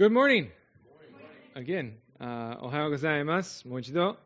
Good morning. Again, uh, ohayo gozaimasu. Moichido.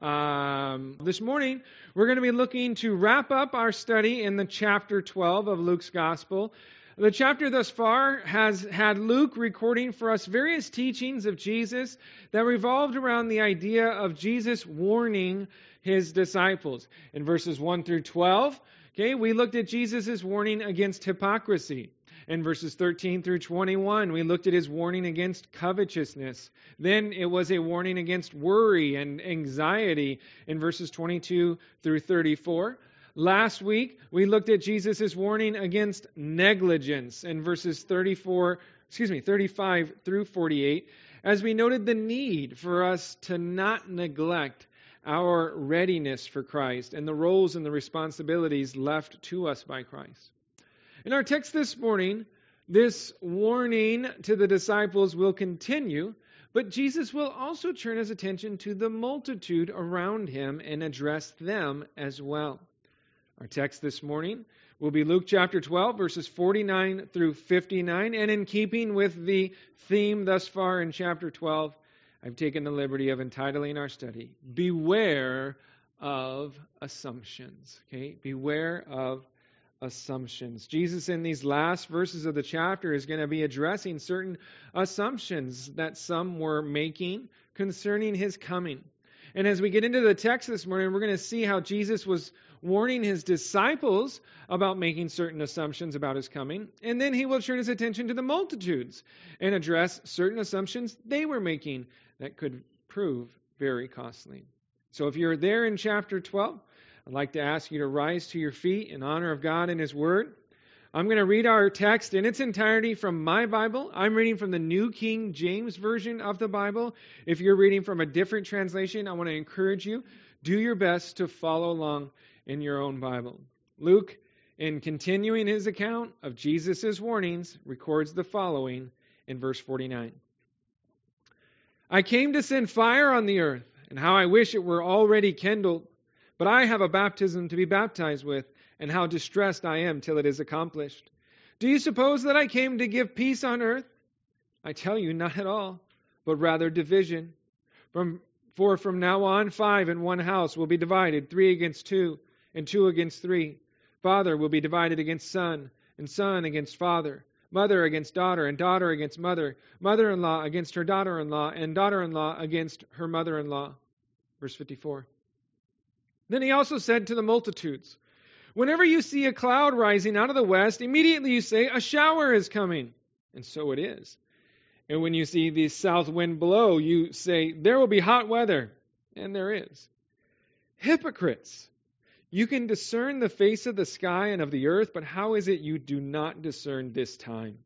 Um, this morning, we're going to be looking to wrap up our study in the chapter 12 of Luke's Gospel. The chapter thus far has had Luke recording for us various teachings of Jesus that revolved around the idea of Jesus warning his disciples. In verses 1 through 12, okay, we looked at Jesus' warning against hypocrisy. In verses 13 through 21, we looked at his warning against covetousness. Then it was a warning against worry and anxiety in verses 22 through 34. Last week, we looked at Jesus' warning against negligence in verses 34, excuse me, 35 through 48, as we noted the need for us to not neglect our readiness for Christ and the roles and the responsibilities left to us by Christ. In our text this morning, this warning to the disciples will continue, but Jesus will also turn his attention to the multitude around him and address them as well. Our text this morning will be Luke chapter 12, verses 49 through 59. And in keeping with the theme thus far in chapter 12, I've taken the liberty of entitling our study, Beware of Assumptions. Okay? Beware of assumptions. Jesus, in these last verses of the chapter, is going to be addressing certain assumptions that some were making concerning his coming. And as we get into the text this morning, we're going to see how Jesus was warning his disciples about making certain assumptions about his coming. And then he will turn his attention to the multitudes and address certain assumptions they were making that could prove very costly. So if you're there in chapter 12, I'd like to ask you to rise to your feet in honor of God and His Word. I'm going to read our text in its entirety from my Bible. I'm reading from the New King James Version of the Bible. If you're reading from a different translation, I want to encourage you, do your best to follow along in your own Bible. Luke, in continuing his account of Jesus' warnings, records the following in verse 49. I came to send fire on the earth, and how I wish it were already kindled. But I have a baptism to be baptized with, and how distressed I am till it is accomplished. Do you suppose that I came to give peace on earth? I tell you, not at all, but rather division. From, for from now on, five in one house will be divided, three against two, and two against three. Father will be divided against son, and son against father, mother against daughter, and daughter against mother, mother in law against her daughter in law, and daughter in law against her mother in law. Verse 54. Then he also said to the multitudes, Whenever you see a cloud rising out of the west, immediately you say, A shower is coming. And so it is. And when you see the south wind blow, you say, There will be hot weather. And there is. Hypocrites! You can discern the face of the sky and of the earth, but how is it you do not discern this time?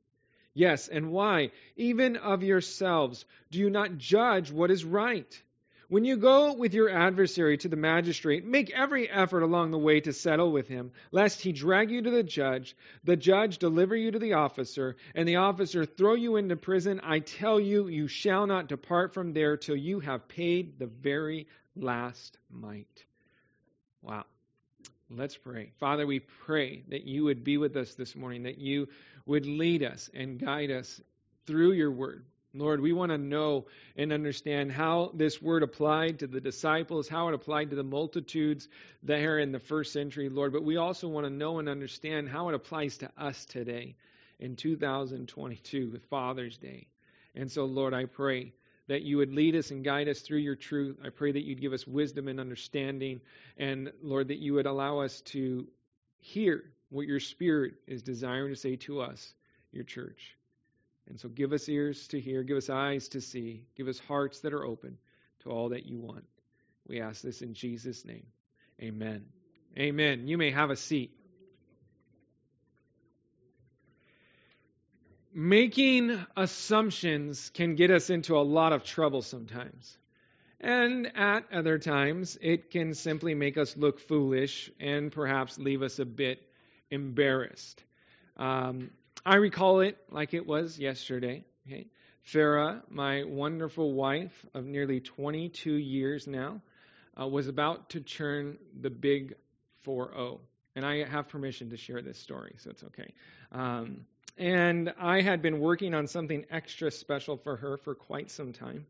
Yes, and why? Even of yourselves, do you not judge what is right? When you go with your adversary to the magistrate, make every effort along the way to settle with him, lest he drag you to the judge, the judge deliver you to the officer, and the officer throw you into prison. I tell you, you shall not depart from there till you have paid the very last mite. Wow. Let's pray. Father, we pray that you would be with us this morning, that you would lead us and guide us through your word. Lord, we want to know and understand how this word applied to the disciples, how it applied to the multitudes there in the first century, Lord. But we also want to know and understand how it applies to us today in 2022 with Father's Day. And so, Lord, I pray that you would lead us and guide us through your truth. I pray that you'd give us wisdom and understanding. And, Lord, that you would allow us to hear what your Spirit is desiring to say to us, your church. And so give us ears to hear, give us eyes to see, give us hearts that are open to all that you want. We ask this in Jesus' name. Amen. Amen. You may have a seat. Making assumptions can get us into a lot of trouble sometimes. And at other times, it can simply make us look foolish and perhaps leave us a bit embarrassed. Um, I recall it like it was yesterday. Okay. Farah, my wonderful wife of nearly 22 years now, uh, was about to turn the big 4 0. And I have permission to share this story, so it's okay. Um, and I had been working on something extra special for her for quite some time.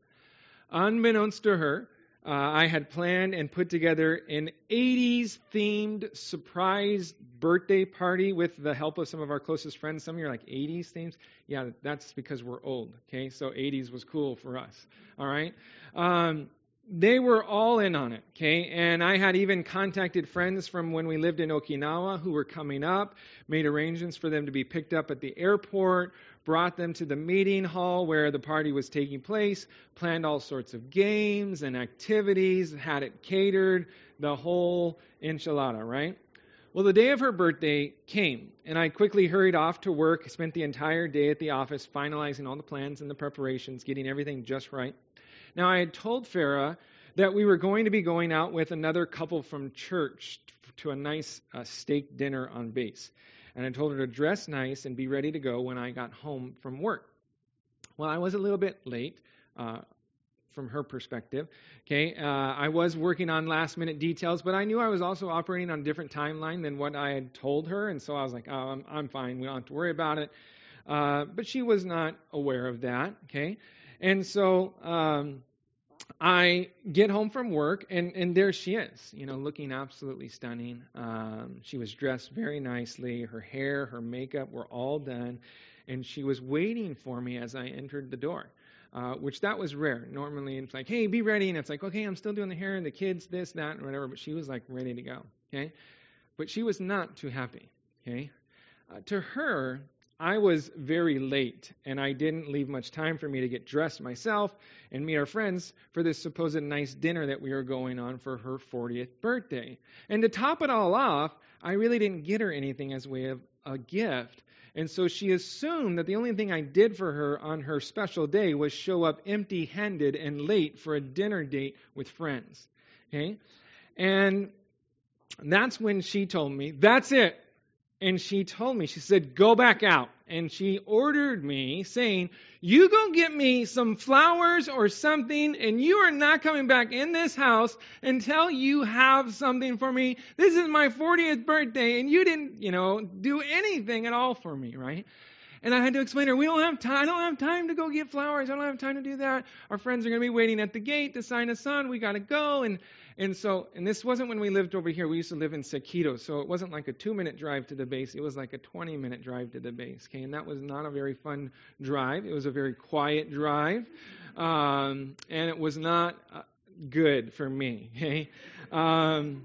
Unbeknownst to her, uh, I had planned and put together an 80s themed surprise birthday party with the help of some of our closest friends. Some of you are like, 80s themes? Yeah, that's because we're old, okay? So 80s was cool for us, all right? Um, they were all in on it, okay? And I had even contacted friends from when we lived in Okinawa who were coming up, made arrangements for them to be picked up at the airport, brought them to the meeting hall where the party was taking place, planned all sorts of games and activities, had it catered, the whole enchilada, right? Well, the day of her birthday came, and I quickly hurried off to work, spent the entire day at the office finalizing all the plans and the preparations, getting everything just right. Now, I had told Farah that we were going to be going out with another couple from church to a nice uh, steak dinner on base. And I told her to dress nice and be ready to go when I got home from work. Well, I was a little bit late. Uh, from her perspective. Okay, uh, I was working on last minute details, but I knew I was also operating on a different timeline than what I had told her, and so I was like, oh, I'm, I'm fine. We don't have to worry about it. Uh, but she was not aware of that. Okay, and so um, I get home from work, and, and there she is, you know, looking absolutely stunning. Um, she was dressed very nicely. Her hair, her makeup were all done, and she was waiting for me as I entered the door. Uh, which that was rare. Normally, it's like, hey, be ready, and it's like, okay, I'm still doing the hair and the kids, this, that, and whatever. But she was like ready to go. Okay, but she was not too happy. Okay, uh, to her, I was very late, and I didn't leave much time for me to get dressed myself and meet our friends for this supposed nice dinner that we were going on for her 40th birthday. And to top it all off, I really didn't get her anything as way of a gift. And so she assumed that the only thing I did for her on her special day was show up empty handed and late for a dinner date with friends. Okay? And that's when she told me, That's it and she told me, she said, go back out. And she ordered me, saying, You go get me some flowers or something, and you are not coming back in this house until you have something for me. This is my 40th birthday, and you didn't, you know, do anything at all for me, right? And I had to explain to her, we don't have time. I don't have time to go get flowers. I don't have time to do that. Our friends are going to be waiting at the gate to sign us on. We got to go. And and so, and this wasn't when we lived over here. We used to live in Sequito, so it wasn't like a two minute drive to the base. It was like a 20 minute drive to the base. Okay, and that was not a very fun drive. It was a very quiet drive, um, and it was not uh, good for me. Okay, um,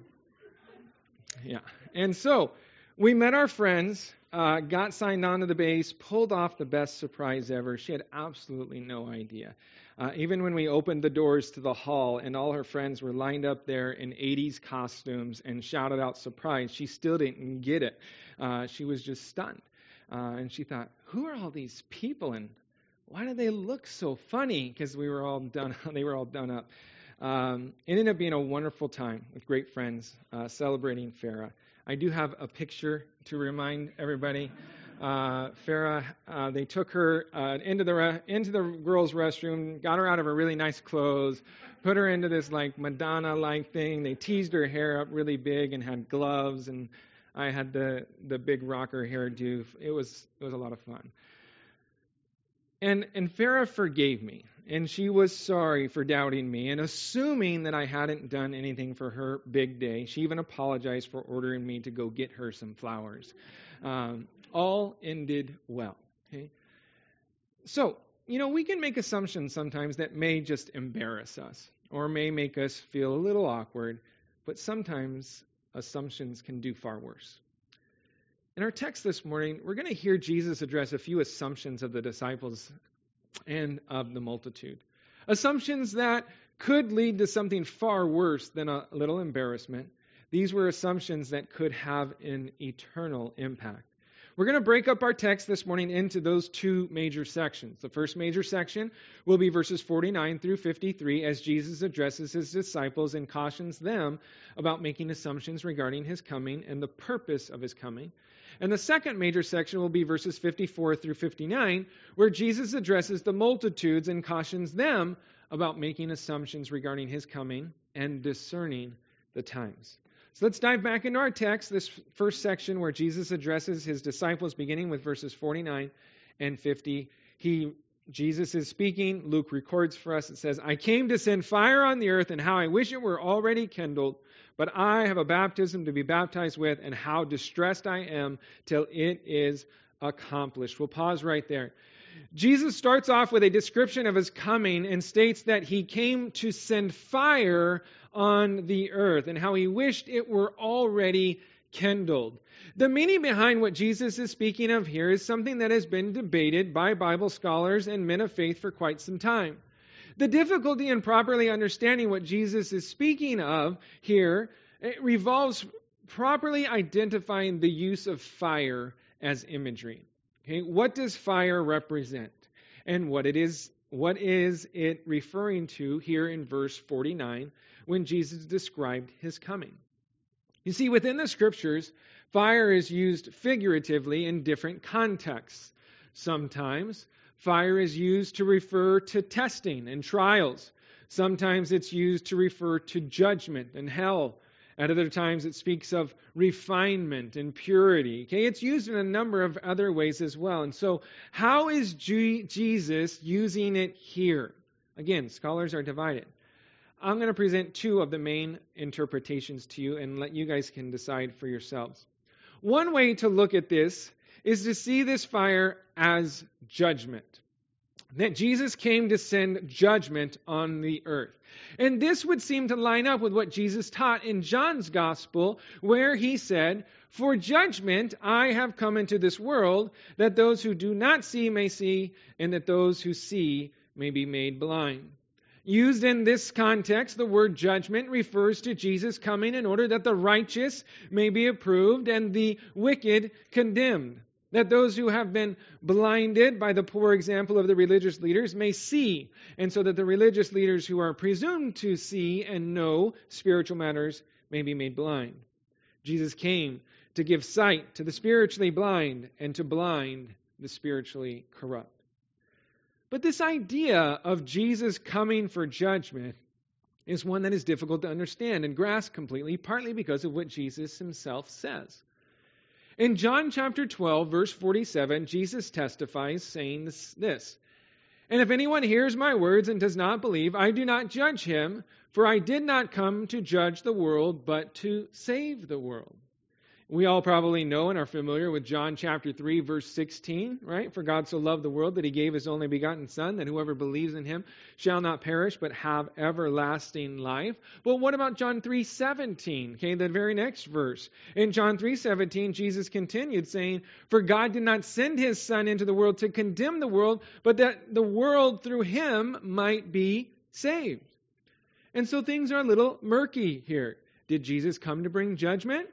yeah, and so we met our friends. Uh, got signed on to the base, pulled off the best surprise ever. She had absolutely no idea. Uh, even when we opened the doors to the hall and all her friends were lined up there in 80s costumes and shouted out surprise, she still didn't get it. Uh, she was just stunned. Uh, and she thought, who are all these people and why do they look so funny? Because we were all done, they were all done up. Um, it ended up being a wonderful time with great friends uh, celebrating Farah. I do have a picture to remind everybody uh, Farah, uh, they took her uh, into the re- into the girls' restroom, got her out of her really nice clothes, put her into this like Madonna-like thing. They teased her hair up really big and had gloves, and I had the the big rocker hairdo. It was it was a lot of fun. And and Farah forgave me, and she was sorry for doubting me and assuming that I hadn't done anything for her big day. She even apologized for ordering me to go get her some flowers. Um, all ended well. Okay? So, you know, we can make assumptions sometimes that may just embarrass us or may make us feel a little awkward, but sometimes assumptions can do far worse. In our text this morning, we're going to hear Jesus address a few assumptions of the disciples and of the multitude. Assumptions that could lead to something far worse than a little embarrassment. These were assumptions that could have an eternal impact. We're going to break up our text this morning into those two major sections. The first major section will be verses 49 through 53 as Jesus addresses his disciples and cautions them about making assumptions regarding his coming and the purpose of his coming. And the second major section will be verses 54 through 59, where Jesus addresses the multitudes and cautions them about making assumptions regarding his coming and discerning the times. So let's dive back into our text, this first section where Jesus addresses his disciples, beginning with verses 49 and 50. He Jesus is speaking. Luke records for us. It says, I came to send fire on the earth, and how I wish it were already kindled. But I have a baptism to be baptized with, and how distressed I am till it is accomplished. We'll pause right there. Jesus starts off with a description of his coming and states that he came to send fire on the earth and how he wished it were already kindled. The meaning behind what Jesus is speaking of here is something that has been debated by Bible scholars and men of faith for quite some time. The difficulty in properly understanding what Jesus is speaking of here revolves properly identifying the use of fire as imagery. Okay, what does fire represent? And what it is what is it referring to here in verse 49 when Jesus described his coming? You see, within the scriptures, fire is used figuratively in different contexts. Sometimes fire is used to refer to testing and trials. Sometimes it's used to refer to judgment and hell. At other times, it speaks of refinement and purity. Okay, it's used in a number of other ways as well. And so, how is G- Jesus using it here? Again, scholars are divided. I'm going to present two of the main interpretations to you and let you guys can decide for yourselves. One way to look at this is to see this fire as judgment. That Jesus came to send judgment on the earth. And this would seem to line up with what Jesus taught in John's gospel, where he said, For judgment I have come into this world, that those who do not see may see, and that those who see may be made blind. Used in this context, the word judgment refers to Jesus coming in order that the righteous may be approved and the wicked condemned that those who have been blinded by the poor example of the religious leaders may see, and so that the religious leaders who are presumed to see and know spiritual matters may be made blind. Jesus came to give sight to the spiritually blind and to blind the spiritually corrupt. But this idea of Jesus coming for judgment is one that is difficult to understand and grasp completely, partly because of what Jesus himself says. In John chapter 12, verse 47, Jesus testifies, saying this, And if anyone hears my words and does not believe, I do not judge him, for I did not come to judge the world, but to save the world. We all probably know and are familiar with John chapter 3, verse 16, right? For God so loved the world that he gave his only begotten Son, that whoever believes in him shall not perish, but have everlasting life. But what about John 3, 17? Okay, the very next verse. In John 3, 17, Jesus continued saying, For God did not send his Son into the world to condemn the world, but that the world through him might be saved. And so things are a little murky here. Did Jesus come to bring judgment?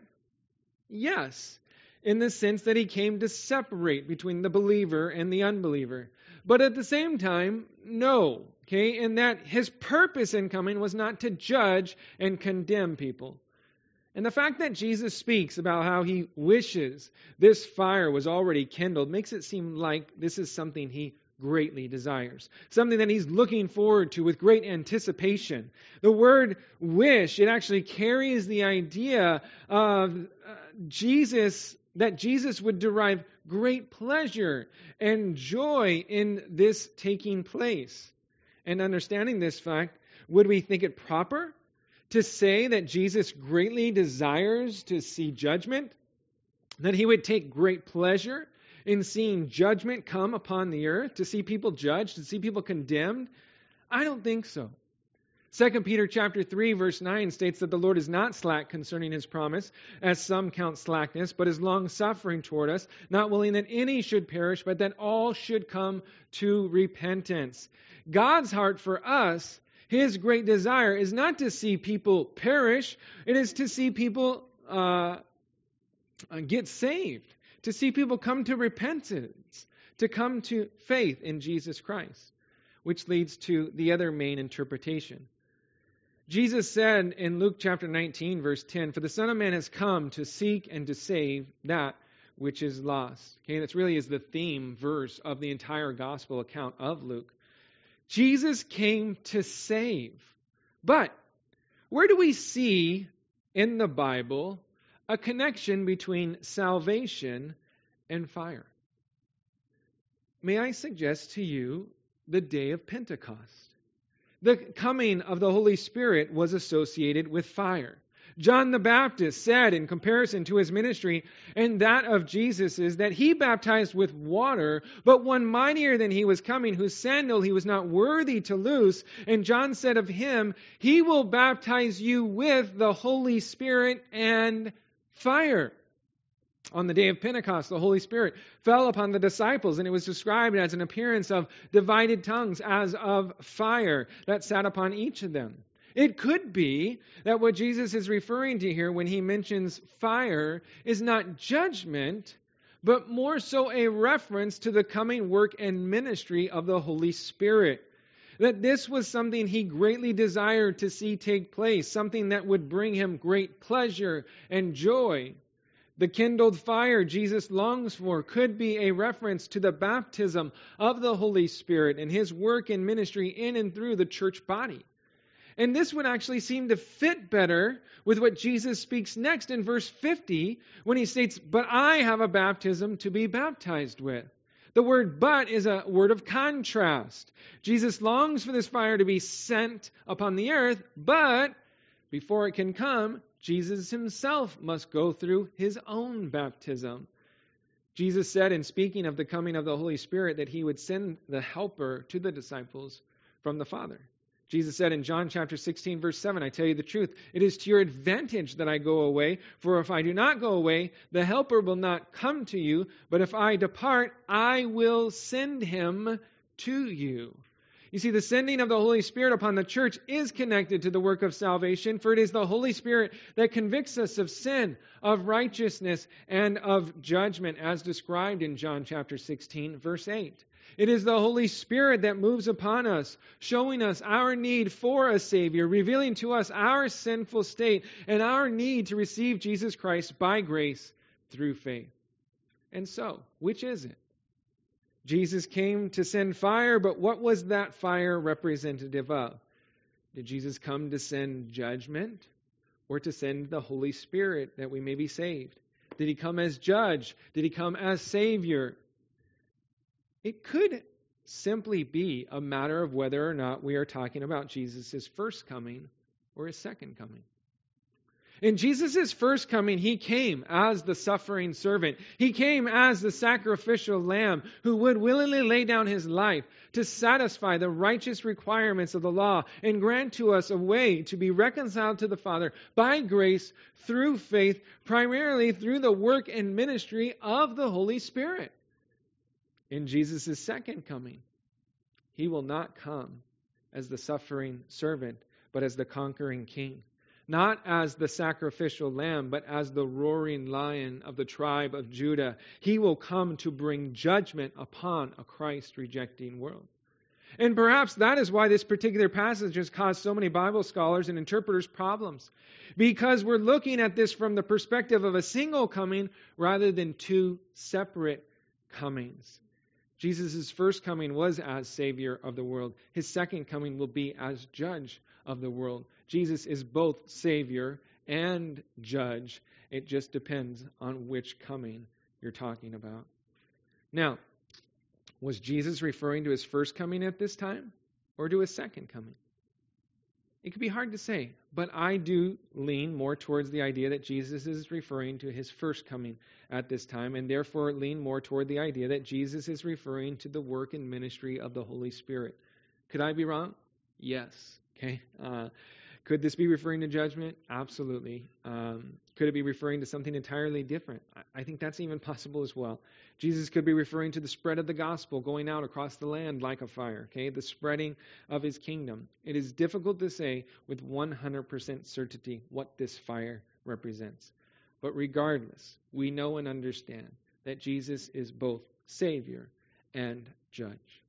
Yes, in the sense that he came to separate between the believer and the unbeliever. But at the same time, no. Okay, in that his purpose in coming was not to judge and condemn people. And the fact that Jesus speaks about how he wishes this fire was already kindled makes it seem like this is something he greatly desires, something that he's looking forward to with great anticipation. The word wish, it actually carries the idea of uh, Jesus, that Jesus would derive great pleasure and joy in this taking place. And understanding this fact, would we think it proper to say that Jesus greatly desires to see judgment? That he would take great pleasure in seeing judgment come upon the earth, to see people judged, to see people condemned? I don't think so. 2 Peter chapter 3 verse 9 states that the Lord is not slack concerning his promise, as some count slackness, but is long suffering toward us, not willing that any should perish, but that all should come to repentance. God's heart for us, his great desire is not to see people perish, it is to see people uh, get saved to see people come to repentance, to come to faith in Jesus Christ, which leads to the other main interpretation. Jesus said in Luke chapter 19, verse 10, For the Son of Man has come to seek and to save that which is lost. Okay, that really is the theme verse of the entire gospel account of Luke. Jesus came to save. But where do we see in the Bible a connection between salvation and fire. May I suggest to you the day of Pentecost? The coming of the Holy Spirit was associated with fire. John the Baptist said in comparison to his ministry and that of Jesus is that he baptized with water, but one mightier than he was coming, whose sandal he was not worthy to loose. And John said of him, He will baptize you with the Holy Spirit and fire. On the day of Pentecost, the Holy Spirit fell upon the disciples, and it was described as an appearance of divided tongues, as of fire that sat upon each of them. It could be that what Jesus is referring to here when he mentions fire is not judgment, but more so a reference to the coming work and ministry of the Holy Spirit. That this was something he greatly desired to see take place, something that would bring him great pleasure and joy. The kindled fire Jesus longs for could be a reference to the baptism of the Holy Spirit and his work and ministry in and through the church body. And this would actually seem to fit better with what Jesus speaks next in verse 50 when he states, But I have a baptism to be baptized with. The word but is a word of contrast. Jesus longs for this fire to be sent upon the earth, but before it can come, Jesus himself must go through his own baptism. Jesus said, in speaking of the coming of the Holy Spirit, that he would send the Helper to the disciples from the Father. Jesus said in John chapter 16, verse 7, I tell you the truth, it is to your advantage that I go away, for if I do not go away, the Helper will not come to you, but if I depart, I will send him to you. You see, the sending of the Holy Spirit upon the church is connected to the work of salvation, for it is the Holy Spirit that convicts us of sin, of righteousness, and of judgment, as described in John chapter 16, verse 8. It is the Holy Spirit that moves upon us, showing us our need for a Savior, revealing to us our sinful state and our need to receive Jesus Christ by grace through faith. And so, which is it? Jesus came to send fire, but what was that fire representative of? Did Jesus come to send judgment or to send the Holy Spirit that we may be saved? Did he come as judge? Did he come as Savior? It could simply be a matter of whether or not we are talking about Jesus' first coming or his second coming. In Jesus' first coming, he came as the suffering servant. He came as the sacrificial lamb who would willingly lay down his life to satisfy the righteous requirements of the law and grant to us a way to be reconciled to the Father by grace through faith, primarily through the work and ministry of the Holy Spirit in Jesus' second coming. He will not come as the suffering servant, but as the conquering king. Not as the sacrificial lamb, but as the roaring lion of the tribe of Judah. He will come to bring judgment upon a Christ rejecting world. And perhaps that is why this particular passage has caused so many Bible scholars and interpreters problems. Because we're looking at this from the perspective of a single coming rather than two separate comings. Jesus' first coming was as Savior of the world. His second coming will be as Judge of the world. Jesus is both Savior and Judge. It just depends on which coming you're talking about. Now, was Jesus referring to his first coming at this time or to his second coming? It could be hard to say, but I do lean more towards the idea that Jesus is referring to his first coming at this time, and therefore lean more toward the idea that Jesus is referring to the work and ministry of the Holy Spirit. Could I be wrong? Yes. Okay. Uh, could this be referring to judgment? Absolutely. Um, could it be referring to something entirely different? I think that's even possible as well. Jesus could be referring to the spread of the gospel going out across the land like a fire, okay? The spreading of his kingdom. It is difficult to say with 100% certainty what this fire represents. But regardless, we know and understand that Jesus is both Savior and Judge.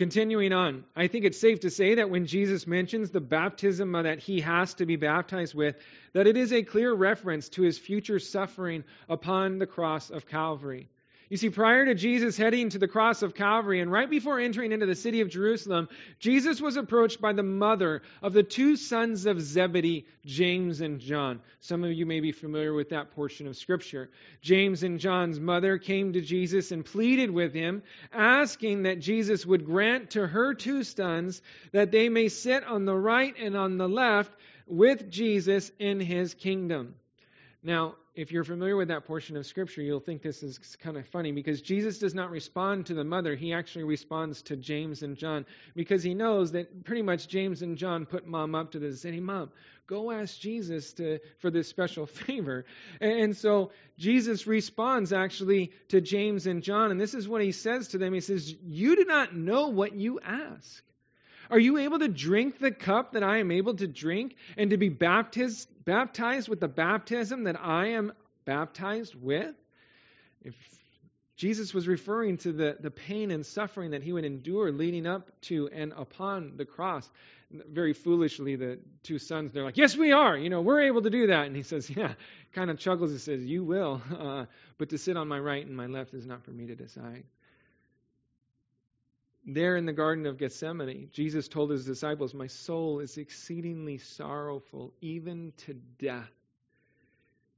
Continuing on, I think it's safe to say that when Jesus mentions the baptism that he has to be baptized with, that it is a clear reference to his future suffering upon the cross of Calvary. You see, prior to Jesus heading to the cross of Calvary and right before entering into the city of Jerusalem, Jesus was approached by the mother of the two sons of Zebedee, James and John. Some of you may be familiar with that portion of Scripture. James and John's mother came to Jesus and pleaded with him, asking that Jesus would grant to her two sons that they may sit on the right and on the left with Jesus in his kingdom. Now, if you're familiar with that portion of Scripture, you'll think this is kind of funny because Jesus does not respond to the mother. He actually responds to James and John because he knows that pretty much James and John put mom up to this and Hey, mom, go ask Jesus to, for this special favor. And so Jesus responds actually to James and John, and this is what he says to them He says, You do not know what you ask. Are you able to drink the cup that I am able to drink and to be baptized, baptized with the baptism that I am baptized with? If Jesus was referring to the, the pain and suffering that he would endure leading up to and upon the cross. Very foolishly, the two sons, they're like, Yes, we are. You know, we're able to do that. And he says, Yeah, kind of chuckles and says, You will. Uh, but to sit on my right and my left is not for me to decide there in the Garden of Gethsemane, Jesus told his disciples, My soul is exceedingly sorrowful, even to death.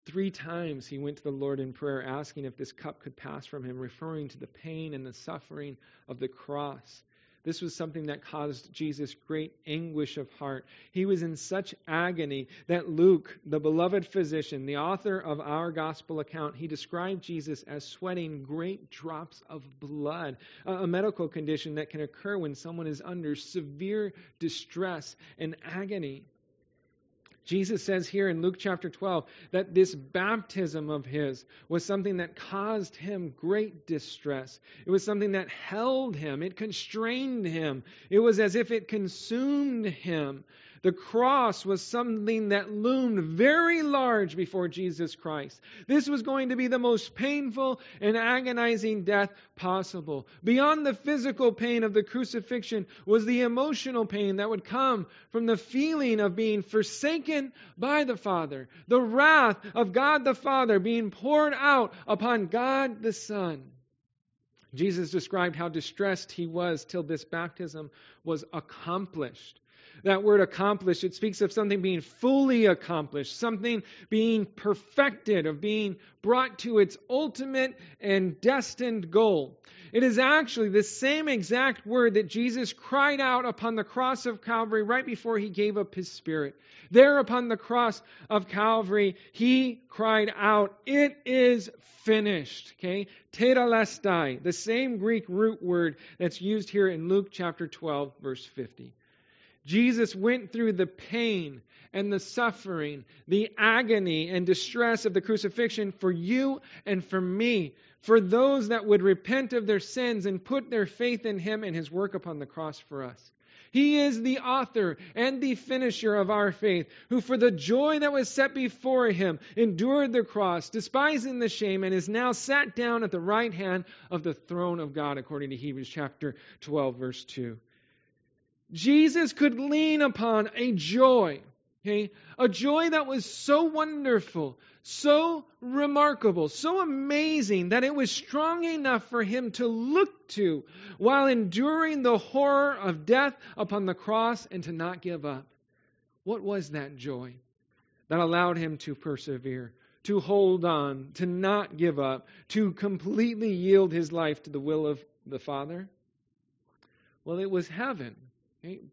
Three times he went to the Lord in prayer, asking if this cup could pass from him, referring to the pain and the suffering of the cross. This was something that caused Jesus great anguish of heart. He was in such agony that Luke, the beloved physician, the author of our gospel account, he described Jesus as sweating great drops of blood, a medical condition that can occur when someone is under severe distress and agony. Jesus says here in Luke chapter 12 that this baptism of his was something that caused him great distress. It was something that held him, it constrained him, it was as if it consumed him. The cross was something that loomed very large before Jesus Christ. This was going to be the most painful and agonizing death possible. Beyond the physical pain of the crucifixion was the emotional pain that would come from the feeling of being forsaken by the Father, the wrath of God the Father being poured out upon God the Son. Jesus described how distressed he was till this baptism was accomplished that word accomplished, it speaks of something being fully accomplished, something being perfected, of being brought to its ultimate and destined goal. It is actually the same exact word that Jesus cried out upon the cross of Calvary right before he gave up his spirit. There upon the cross of Calvary, he cried out, It is finished. Okay? Tetelestai, the same Greek root word that's used here in Luke chapter 12, verse 50. Jesus went through the pain and the suffering, the agony and distress of the crucifixion for you and for me, for those that would repent of their sins and put their faith in Him and His work upon the cross for us. He is the author and the finisher of our faith, who for the joy that was set before him endured the cross, despising the shame, and is now sat down at the right hand of the throne of God, according to Hebrews chapter 12, verse 2. Jesus could lean upon a joy, okay? A joy that was so wonderful, so remarkable, so amazing that it was strong enough for him to look to while enduring the horror of death upon the cross and to not give up. What was that joy that allowed him to persevere? to hold on, to not give up, to completely yield his life to the will of the Father? Well, it was heaven.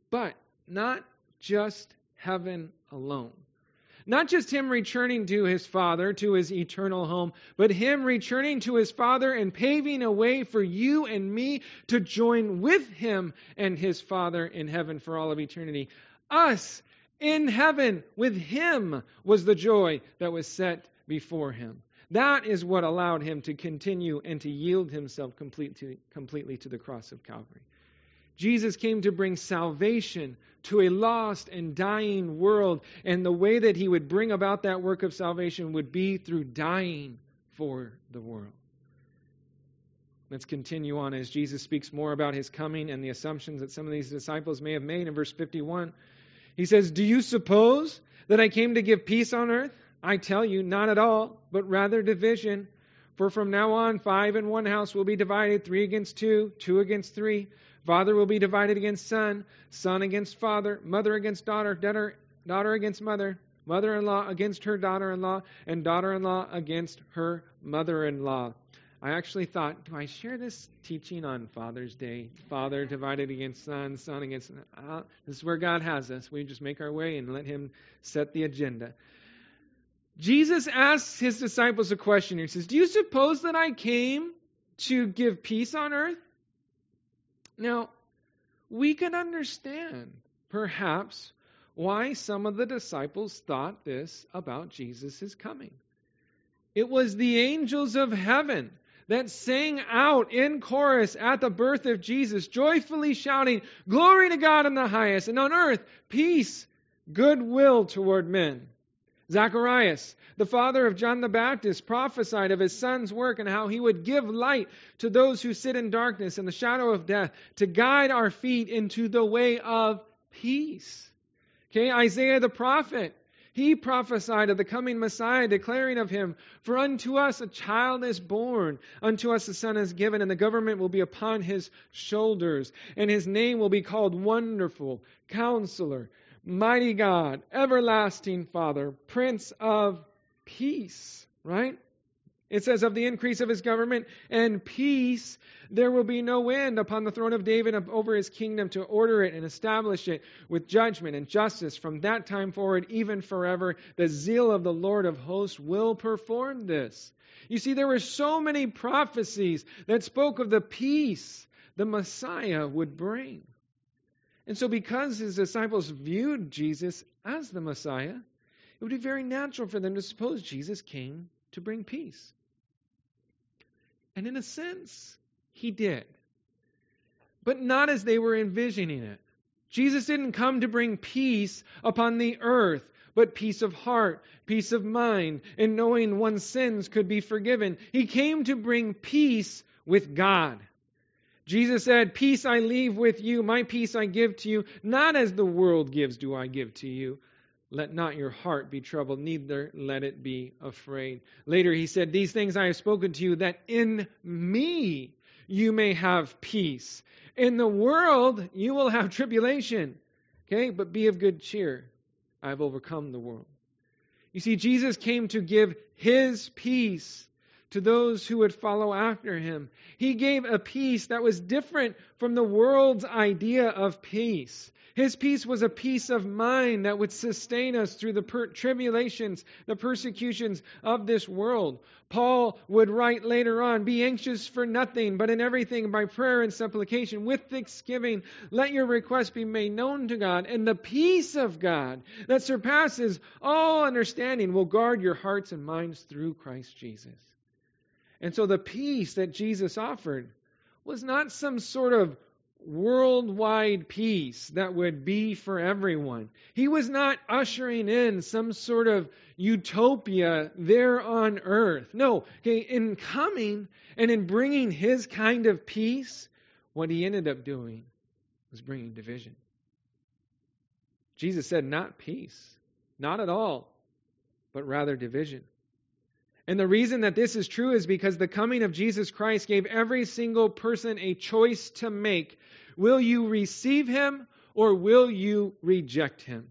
But not just heaven alone. Not just him returning to his Father, to his eternal home, but him returning to his Father and paving a way for you and me to join with him and his Father in heaven for all of eternity. Us in heaven with him was the joy that was set before him. That is what allowed him to continue and to yield himself completely, completely to the cross of Calvary. Jesus came to bring salvation to a lost and dying world, and the way that he would bring about that work of salvation would be through dying for the world. Let's continue on as Jesus speaks more about his coming and the assumptions that some of these disciples may have made in verse 51. He says, Do you suppose that I came to give peace on earth? I tell you, not at all, but rather division. For from now on, five in one house will be divided, three against two, two against three. Father will be divided against son, son against father, mother against daughter, daughter, daughter against mother, mother in law against her daughter in law, and daughter in law against her mother in law. I actually thought, do I share this teaching on Father's Day? Father divided against son, son against. Uh, this is where God has us. We just make our way and let Him set the agenda. Jesus asks his disciples a question. He says, Do you suppose that I came to give peace on earth? Now, we can understand, perhaps, why some of the disciples thought this about Jesus' coming. It was the angels of heaven that sang out in chorus at the birth of Jesus, joyfully shouting, Glory to God in the highest, and on earth, peace, goodwill toward men. Zacharias, the father of John the Baptist, prophesied of his son's work and how he would give light to those who sit in darkness and the shadow of death to guide our feet into the way of peace. Okay, Isaiah the prophet, he prophesied of the coming Messiah, declaring of him, For unto us a child is born, unto us a son is given, and the government will be upon his shoulders, and his name will be called Wonderful, Counselor, mighty God, everlasting Father, Prince of Peace, right? It says, of the increase of his government and peace, there will be no end upon the throne of David over his kingdom to order it and establish it with judgment and justice from that time forward, even forever. The zeal of the Lord of hosts will perform this. You see, there were so many prophecies that spoke of the peace the Messiah would bring. And so, because his disciples viewed Jesus as the Messiah, it would be very natural for them to suppose Jesus came to bring peace. And in a sense, he did. But not as they were envisioning it. Jesus didn't come to bring peace upon the earth, but peace of heart, peace of mind, and knowing one's sins could be forgiven. He came to bring peace with God. Jesus said, Peace I leave with you, my peace I give to you. Not as the world gives, do I give to you. Let not your heart be troubled, neither let it be afraid. Later he said, These things I have spoken to you, that in me you may have peace. In the world you will have tribulation. Okay, but be of good cheer. I have overcome the world. You see, Jesus came to give his peace to those who would follow after him. He gave a peace that was different from the world's idea of peace. His peace was a peace of mind that would sustain us through the per- tribulations, the persecutions of this world. Paul would write later on, Be anxious for nothing, but in everything by prayer and supplication, with thanksgiving, let your requests be made known to God, and the peace of God that surpasses all understanding will guard your hearts and minds through Christ Jesus. And so the peace that Jesus offered was not some sort of worldwide peace that would be for everyone. He was not ushering in some sort of utopia there on earth. No, in coming and in bringing his kind of peace, what he ended up doing was bringing division. Jesus said, not peace, not at all, but rather division. And the reason that this is true is because the coming of Jesus Christ gave every single person a choice to make. Will you receive him or will you reject him?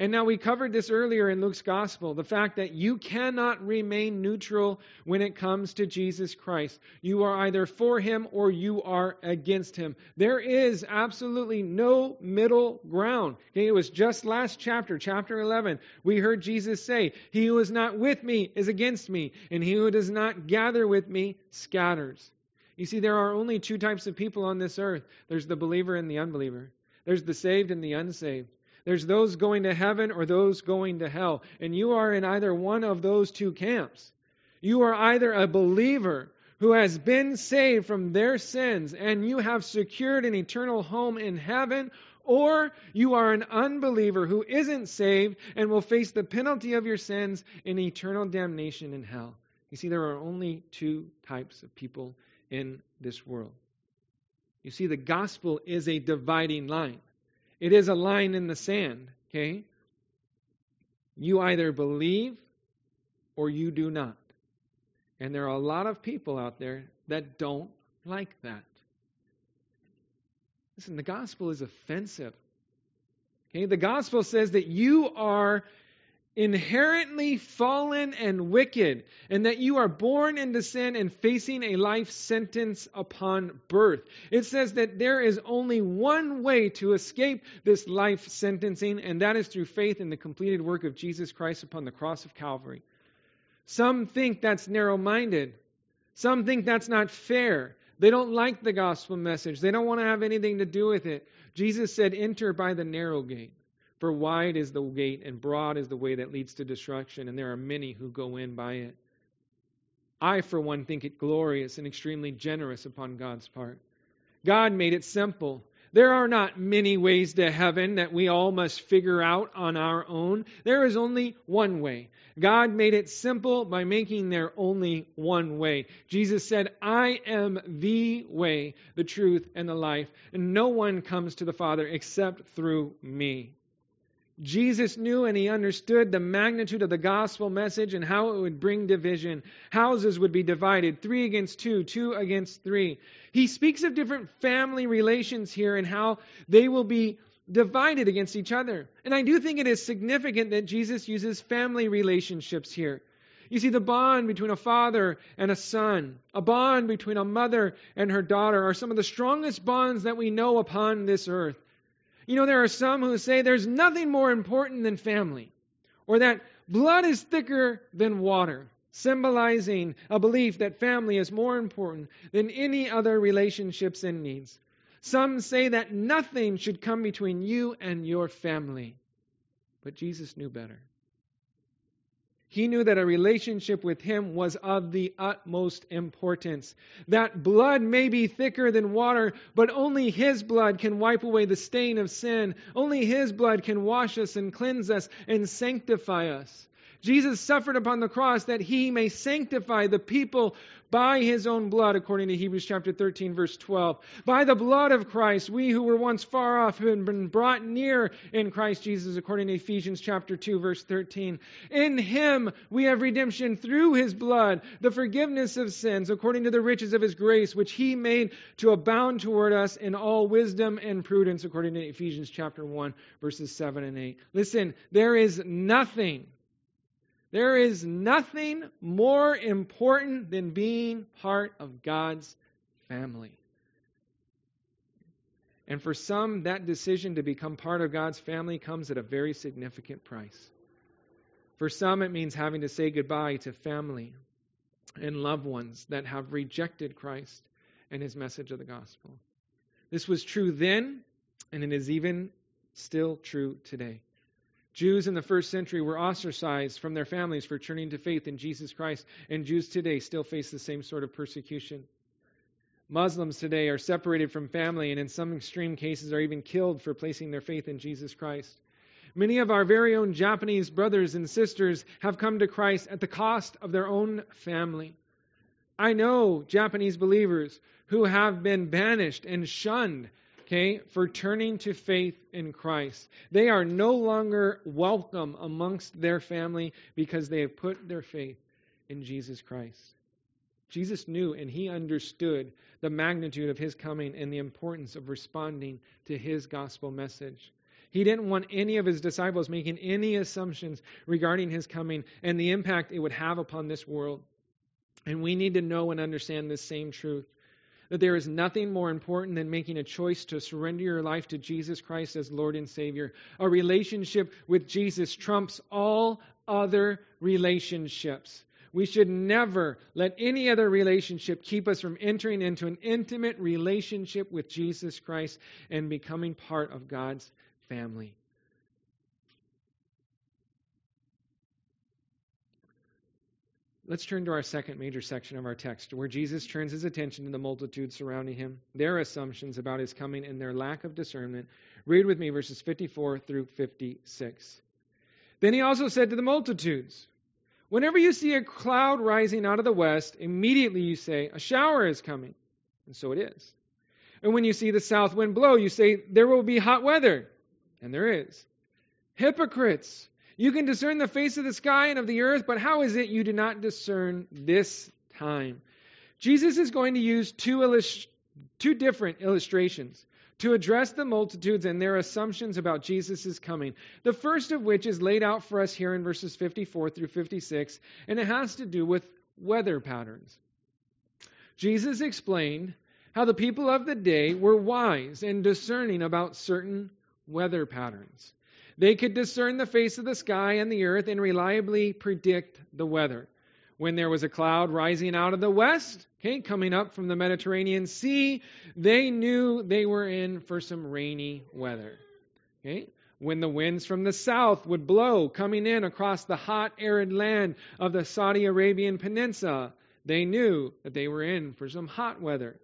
And now we covered this earlier in Luke's gospel the fact that you cannot remain neutral when it comes to Jesus Christ. You are either for him or you are against him. There is absolutely no middle ground. Okay, it was just last chapter, chapter 11, we heard Jesus say, He who is not with me is against me, and he who does not gather with me scatters. You see, there are only two types of people on this earth there's the believer and the unbeliever, there's the saved and the unsaved. There's those going to heaven or those going to hell. And you are in either one of those two camps. You are either a believer who has been saved from their sins and you have secured an eternal home in heaven, or you are an unbeliever who isn't saved and will face the penalty of your sins in eternal damnation in hell. You see, there are only two types of people in this world. You see, the gospel is a dividing line. It is a line in the sand, okay? You either believe or you do not. And there are a lot of people out there that don't like that. Listen, the gospel is offensive. Okay, the gospel says that you are inherently fallen and wicked, and that you are born into sin and facing a life sentence upon birth. It says that there is only one way to escape this life sentencing, and that is through faith in the completed work of Jesus Christ upon the cross of Calvary. Some think that's narrow minded. Some think that's not fair. They don't like the gospel message. They don't want to have anything to do with it. Jesus said, Enter by the narrow gate. For wide is the gate and broad is the way that leads to destruction, and there are many who go in by it. I, for one, think it glorious and extremely generous upon God's part. God made it simple. There are not many ways to heaven that we all must figure out on our own. There is only one way. God made it simple by making there only one way. Jesus said, I am the way, the truth, and the life, and no one comes to the Father except through me. Jesus knew and he understood the magnitude of the gospel message and how it would bring division. Houses would be divided, three against two, two against three. He speaks of different family relations here and how they will be divided against each other. And I do think it is significant that Jesus uses family relationships here. You see, the bond between a father and a son, a bond between a mother and her daughter, are some of the strongest bonds that we know upon this earth. You know, there are some who say there's nothing more important than family, or that blood is thicker than water, symbolizing a belief that family is more important than any other relationships and needs. Some say that nothing should come between you and your family. But Jesus knew better. He knew that a relationship with him was of the utmost importance. That blood may be thicker than water, but only his blood can wipe away the stain of sin. Only his blood can wash us and cleanse us and sanctify us. Jesus suffered upon the cross that he may sanctify the people by his own blood, according to Hebrews chapter 13, verse 12. By the blood of Christ, we who were once far off have been brought near in Christ Jesus, according to Ephesians chapter 2, verse 13. In him we have redemption through his blood, the forgiveness of sins, according to the riches of his grace, which he made to abound toward us in all wisdom and prudence, according to Ephesians chapter 1, verses 7 and 8. Listen, there is nothing there is nothing more important than being part of God's family. And for some, that decision to become part of God's family comes at a very significant price. For some, it means having to say goodbye to family and loved ones that have rejected Christ and his message of the gospel. This was true then, and it is even still true today. Jews in the first century were ostracized from their families for turning to faith in Jesus Christ, and Jews today still face the same sort of persecution. Muslims today are separated from family and in some extreme cases are even killed for placing their faith in Jesus Christ. Many of our very own Japanese brothers and sisters have come to Christ at the cost of their own family. I know Japanese believers who have been banished and shunned okay, for turning to faith in Christ. They are no longer welcome amongst their family because they have put their faith in Jesus Christ. Jesus knew and he understood the magnitude of his coming and the importance of responding to his gospel message. He didn't want any of his disciples making any assumptions regarding his coming and the impact it would have upon this world. And we need to know and understand this same truth that there is nothing more important than making a choice to surrender your life to Jesus Christ as Lord and Savior. A relationship with Jesus trumps all other relationships. We should never let any other relationship keep us from entering into an intimate relationship with Jesus Christ and becoming part of God's family. Let's turn to our second major section of our text, where Jesus turns his attention to the multitude surrounding him, their assumptions about his coming, and their lack of discernment. Read with me verses 54 through 56. Then he also said to the multitudes, Whenever you see a cloud rising out of the west, immediately you say, A shower is coming. And so it is. And when you see the south wind blow, you say, There will be hot weather. And there is. Hypocrites! You can discern the face of the sky and of the earth, but how is it you do not discern this time. Jesus is going to use two, illust- two different illustrations to address the multitudes and their assumptions about Jesus' coming. The first of which is laid out for us here in verses 54 through 56, and it has to do with weather patterns. Jesus explained how the people of the day were wise and discerning about certain weather patterns. They could discern the face of the sky and the earth and reliably predict the weather. When there was a cloud rising out of the west, okay, coming up from the Mediterranean Sea, they knew they were in for some rainy weather. Okay? When the winds from the south would blow, coming in across the hot, arid land of the Saudi Arabian Peninsula, they knew that they were in for some hot weather.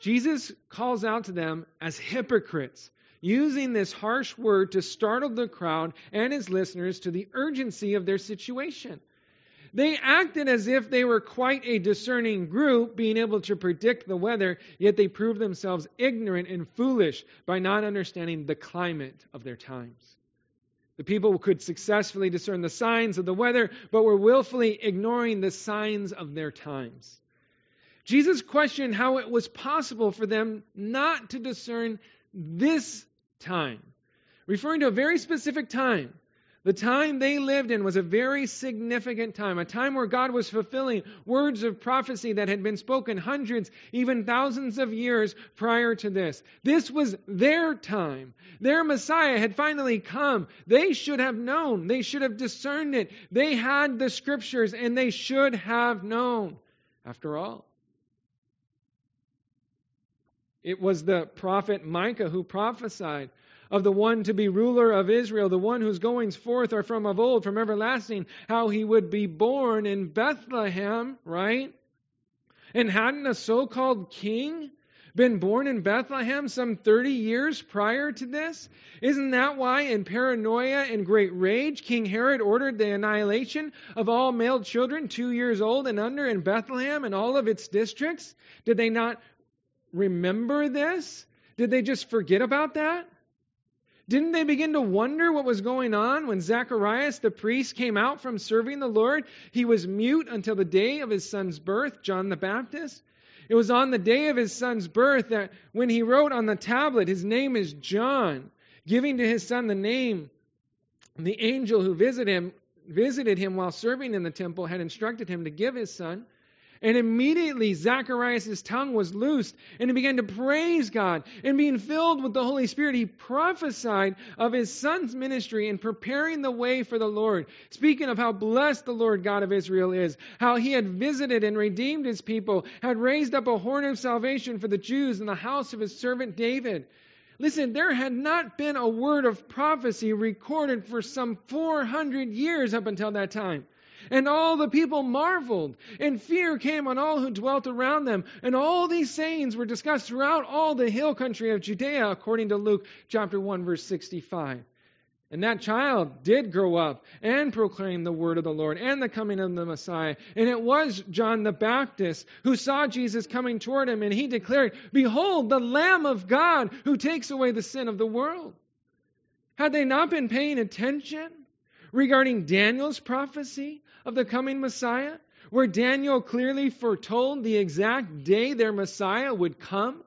Jesus calls out to them as hypocrites, using this harsh word to startle the crowd and his listeners to the urgency of their situation. They acted as if they were quite a discerning group, being able to predict the weather, yet they proved themselves ignorant and foolish by not understanding the climate of their times. The people could successfully discern the signs of the weather, but were willfully ignoring the signs of their times. Jesus questioned how it was possible for them not to discern this time, referring to a very specific time. The time they lived in was a very significant time, a time where God was fulfilling words of prophecy that had been spoken hundreds, even thousands of years prior to this. This was their time. Their Messiah had finally come. They should have known. They should have discerned it. They had the scriptures and they should have known. After all, it was the prophet Micah who prophesied of the one to be ruler of Israel, the one whose goings forth are from of old, from everlasting, how he would be born in Bethlehem, right? And hadn't a so called king been born in Bethlehem some 30 years prior to this? Isn't that why, in paranoia and great rage, King Herod ordered the annihilation of all male children two years old and under in Bethlehem and all of its districts? Did they not remember this? Did they just forget about that? Didn't they begin to wonder what was going on when Zacharias the priest came out from serving the Lord? He was mute until the day of his son's birth, John the Baptist. It was on the day of his son's birth that when he wrote on the tablet, his name is John, giving to his son the name, the angel who visited him, visited him while serving in the temple had instructed him to give his son. And immediately Zacharias' tongue was loosed, and he began to praise God. And being filled with the Holy Spirit, he prophesied of his son's ministry and preparing the way for the Lord, speaking of how blessed the Lord God of Israel is, how he had visited and redeemed his people, had raised up a horn of salvation for the Jews in the house of his servant David. Listen, there had not been a word of prophecy recorded for some 400 years up until that time. And all the people marveled, and fear came on all who dwelt around them. And all these sayings were discussed throughout all the hill country of Judea, according to Luke chapter 1, verse 65. And that child did grow up and proclaim the word of the Lord and the coming of the Messiah. And it was John the Baptist who saw Jesus coming toward him, and he declared, Behold, the Lamb of God who takes away the sin of the world. Had they not been paying attention regarding Daniel's prophecy of the coming Messiah, where Daniel clearly foretold the exact day their Messiah would come.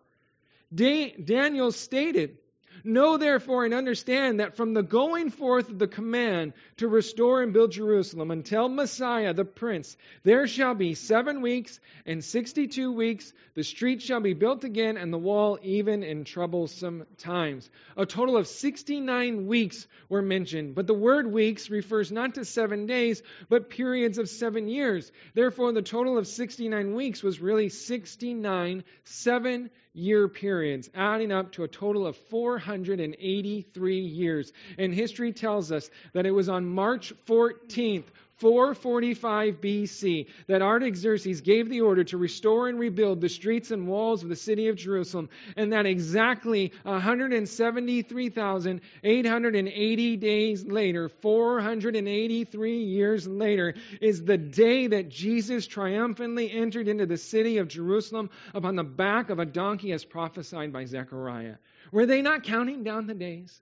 Daniel stated Know therefore and understand that from the going forth of the command to restore and build Jerusalem until Messiah the Prince, there shall be seven weeks and sixty two weeks. The street shall be built again and the wall even in troublesome times. A total of 69 weeks were mentioned, but the word weeks refers not to seven days, but periods of seven years. Therefore, the total of 69 weeks was really 69 seven year periods, adding up to a total of 483 years. And history tells us that it was on March 14th, 445 BC, that Artaxerxes gave the order to restore and rebuild the streets and walls of the city of Jerusalem, and that exactly 173,880 days later, 483 years later, is the day that Jesus triumphantly entered into the city of Jerusalem upon the back of a donkey as prophesied by Zechariah. Were they not counting down the days?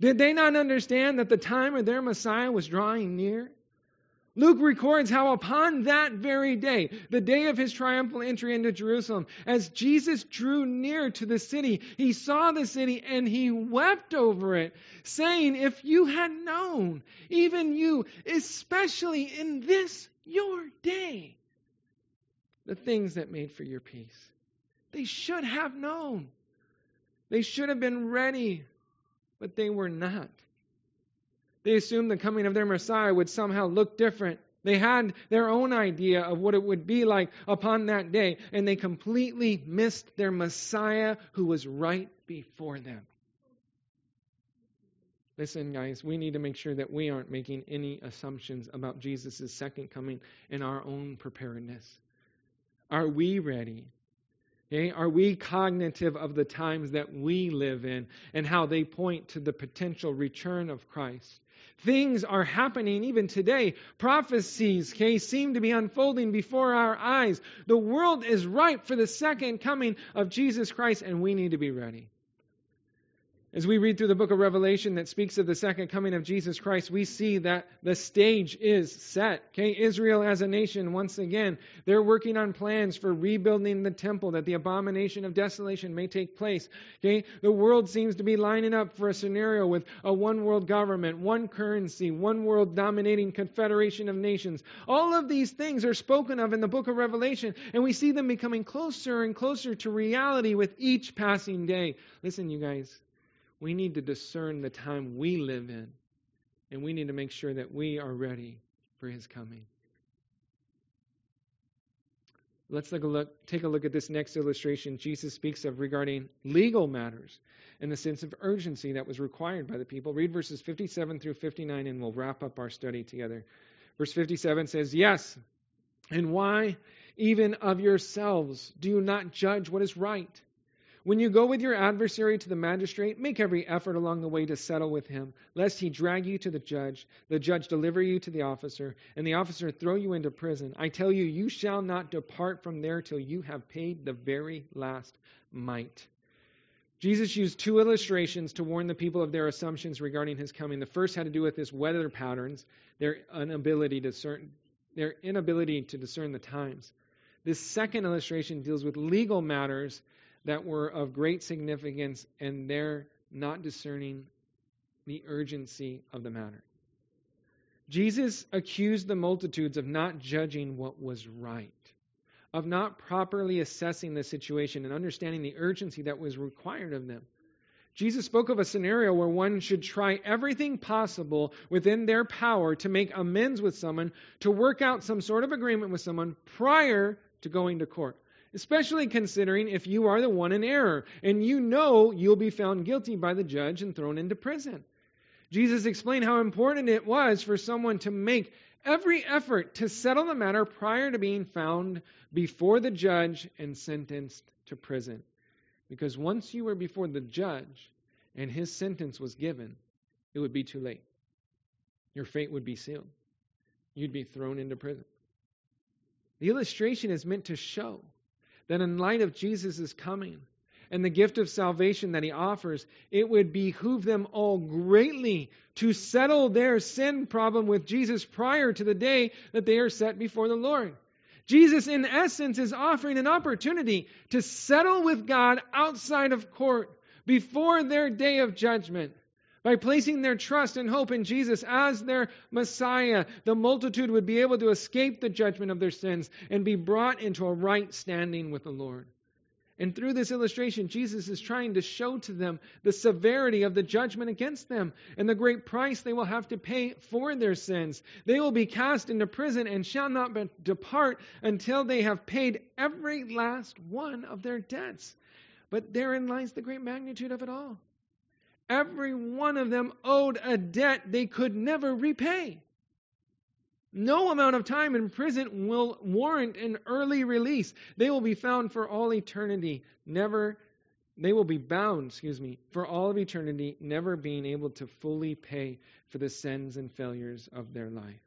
Did they not understand that the time of their Messiah was drawing near? Luke records how upon that very day, the day of his triumphal entry into Jerusalem, as Jesus drew near to the city, he saw the city and he wept over it, saying, If you had known, even you, especially in this your day, the things that made for your peace. They should have known. They should have been ready, but they were not. They assumed the coming of their Messiah would somehow look different. They had their own idea of what it would be like upon that day, and they completely missed their Messiah who was right before them. Listen, guys, we need to make sure that we aren't making any assumptions about Jesus' second coming in our own preparedness. Are we ready? Okay? Are we cognitive of the times that we live in and how they point to the potential return of Christ? Things are happening even today. Prophecies okay, seem to be unfolding before our eyes. The world is ripe for the second coming of Jesus Christ, and we need to be ready. As we read through the book of Revelation that speaks of the second coming of Jesus Christ, we see that the stage is set. Okay, Israel as a nation, once again, they're working on plans for rebuilding the temple that the abomination of desolation may take place. Okay, the world seems to be lining up for a scenario with a one world government, one currency, one world dominating confederation of nations. All of these things are spoken of in the book of Revelation, and we see them becoming closer and closer to reality with each passing day. Listen, you guys. We need to discern the time we live in, and we need to make sure that we are ready for his coming. Let's take a look, take a look at this next illustration Jesus speaks of regarding legal matters and the sense of urgency that was required by the people. Read verses 57 through 59 and we'll wrap up our study together. Verse 57 says, Yes, and why even of yourselves do you not judge what is right? When you go with your adversary to the magistrate, make every effort along the way to settle with him, lest he drag you to the judge, the judge deliver you to the officer, and the officer throw you into prison. I tell you, you shall not depart from there till you have paid the very last mite. Jesus used two illustrations to warn the people of their assumptions regarding his coming. The first had to do with his weather patterns, their inability to discern, their inability to discern the times. This second illustration deals with legal matters that were of great significance, and they're not discerning the urgency of the matter. Jesus accused the multitudes of not judging what was right, of not properly assessing the situation and understanding the urgency that was required of them. Jesus spoke of a scenario where one should try everything possible within their power to make amends with someone, to work out some sort of agreement with someone prior to going to court especially considering if you are the one in error and you know you'll be found guilty by the judge and thrown into prison. Jesus explained how important it was for someone to make every effort to settle the matter prior to being found before the judge and sentenced to prison. Because once you were before the judge and his sentence was given, it would be too late. Your fate would be sealed. You'd be thrown into prison. The illustration is meant to show that in light of Jesus' coming and the gift of salvation that he offers, it would behoove them all greatly to settle their sin problem with Jesus prior to the day that they are set before the Lord. Jesus, in essence, is offering an opportunity to settle with God outside of court before their day of judgment. By placing their trust and hope in Jesus as their Messiah, the multitude would be able to escape the judgment of their sins and be brought into a right standing with the Lord. And through this illustration, Jesus is trying to show to them the severity of the judgment against them and the great price they will have to pay for their sins. They will be cast into prison and shall not depart until they have paid every last one of their debts. But therein lies the great magnitude of it all. Every one of them owed a debt they could never repay. No amount of time in prison will warrant an early release. They will be found for all eternity, never they will be bound, excuse me, for all of eternity, never being able to fully pay for the sins and failures of their life.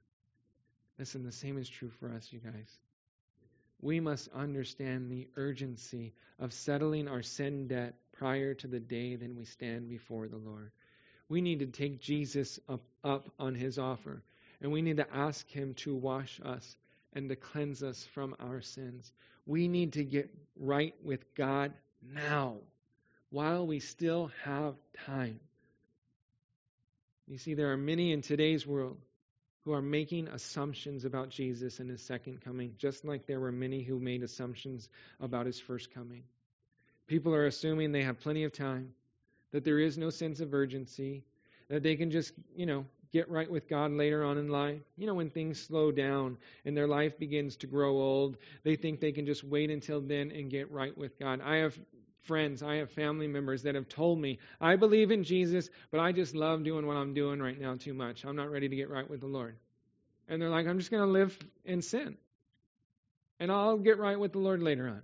Listen, the same is true for us, you guys. We must understand the urgency of settling our sin debt prior to the day that we stand before the Lord. We need to take Jesus up, up on his offer And we need to ask Him to wash us and to cleanse us from our sins. We need to get right with God now while we still have time. You see, there are many in today's world who are making assumptions about Jesus and his second coming, just like there were many who made assumptions about his first coming. People are assuming they have plenty of time, that there is no sense of urgency, that they can just, you know, get right with God later on in life. You know, when things slow down and their life begins to grow old, they think they can just wait until then and get right with God. I have friends, I have family members that have told me, I believe in Jesus, but I just love doing what I'm doing right now too much. I'm not ready to get right with the Lord. And they're like, I'm just going to live in sin. And I'll get right with the Lord later on.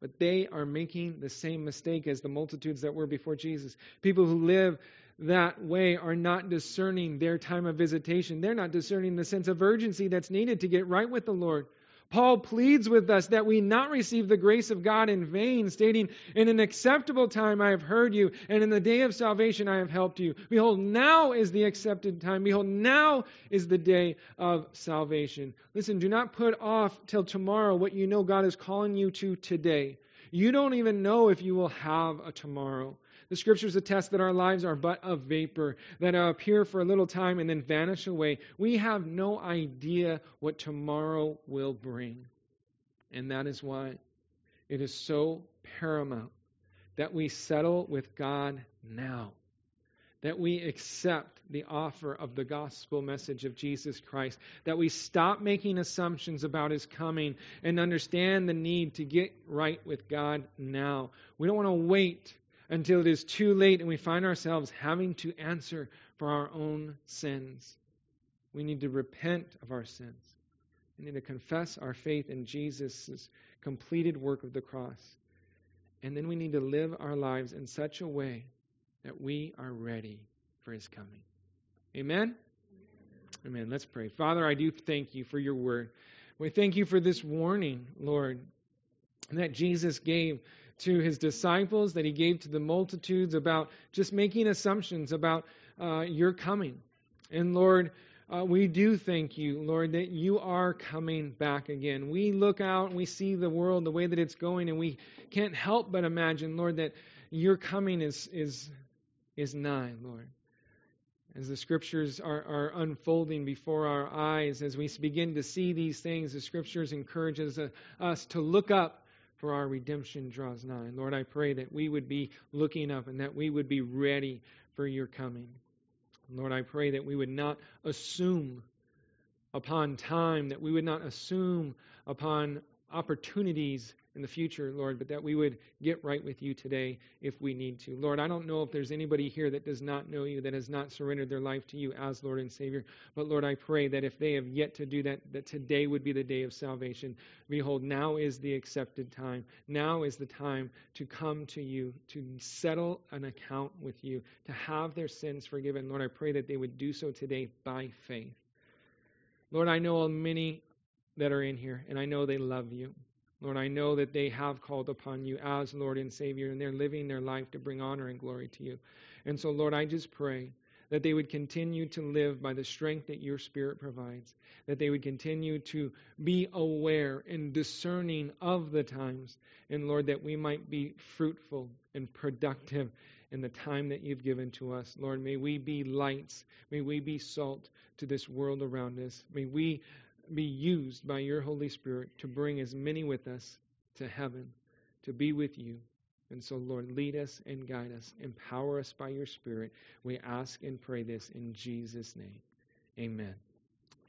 But they are making the same mistake as the multitudes that were before Jesus. People who live that way are not discerning their time of visitation. They're not discerning the sense of urgency that's needed to get right with the Lord. Paul pleads with us that we not receive the grace of God in vain, stating, In an acceptable time I have heard you, and in the day of salvation I have helped you. Behold, now is the accepted time. Behold, now is the day of salvation. Listen, do not put off till tomorrow what you know God is calling you to today. You don't even know if you will have a tomorrow. The scriptures attest that our lives are but a vapor, that appear for a little time and then vanish away. We have no idea what tomorrow will bring. And that is why it is so paramount that we settle with God now, that we accept the offer of the gospel message of Jesus Christ, that we stop making assumptions about his coming and understand the need to get right with God now. We don't want to wait until it is too late and we find ourselves having to answer for our own sins. We need to repent of our sins. We need to confess our faith in Jesus' completed work of the cross. And then we need to live our lives in such a way that we are ready for his coming. Amen? Amen. Let's pray. Father, I do thank you for your word. We thank you for this warning, Lord, that Jesus gave to his disciples, that he gave to the multitudes about just making assumptions about uh, your coming. And Lord, uh, we do thank you, Lord, that you are coming back again. We look out and we see the world the way that it's going, and we can't help but imagine, Lord, that your coming is is is nigh, Lord. As the scriptures are, are unfolding before our eyes, as we begin to see these things, the scriptures encourages us to look up for our redemption draws nigh. Lord, I pray that we would be looking up and that we would be ready for your coming. Lord, I pray that we would not assume upon time, that we would not assume upon opportunities in the future, Lord, but that we would get right with you today if we need to. Lord, I don't know if there's anybody here that does not know you, that has not surrendered their life to you as Lord and Savior, but Lord, I pray that if they have yet to do that, that today would be the day of salvation. Behold, now is the accepted time. Now is the time to come to you, to settle an account with you, to have their sins forgiven. Lord, I pray that they would do so today by faith. Lord, I know many that are in here, and I know they love you. Lord, I know that they have called upon you as Lord and Savior, and they're living their life to bring honor and glory to you. And so, Lord, I just pray that they would continue to live by the strength that your Spirit provides, that they would continue to be aware and discerning of the times, and Lord, that we might be fruitful and productive in the time that you've given to us. Lord, may we be lights, may we be salt to this world around us. May we be used by your Holy Spirit to bring as many with us to heaven, to be with you. And so, Lord, lead us and guide us. Empower us by your Spirit. We ask and pray this in Jesus' name. Amen.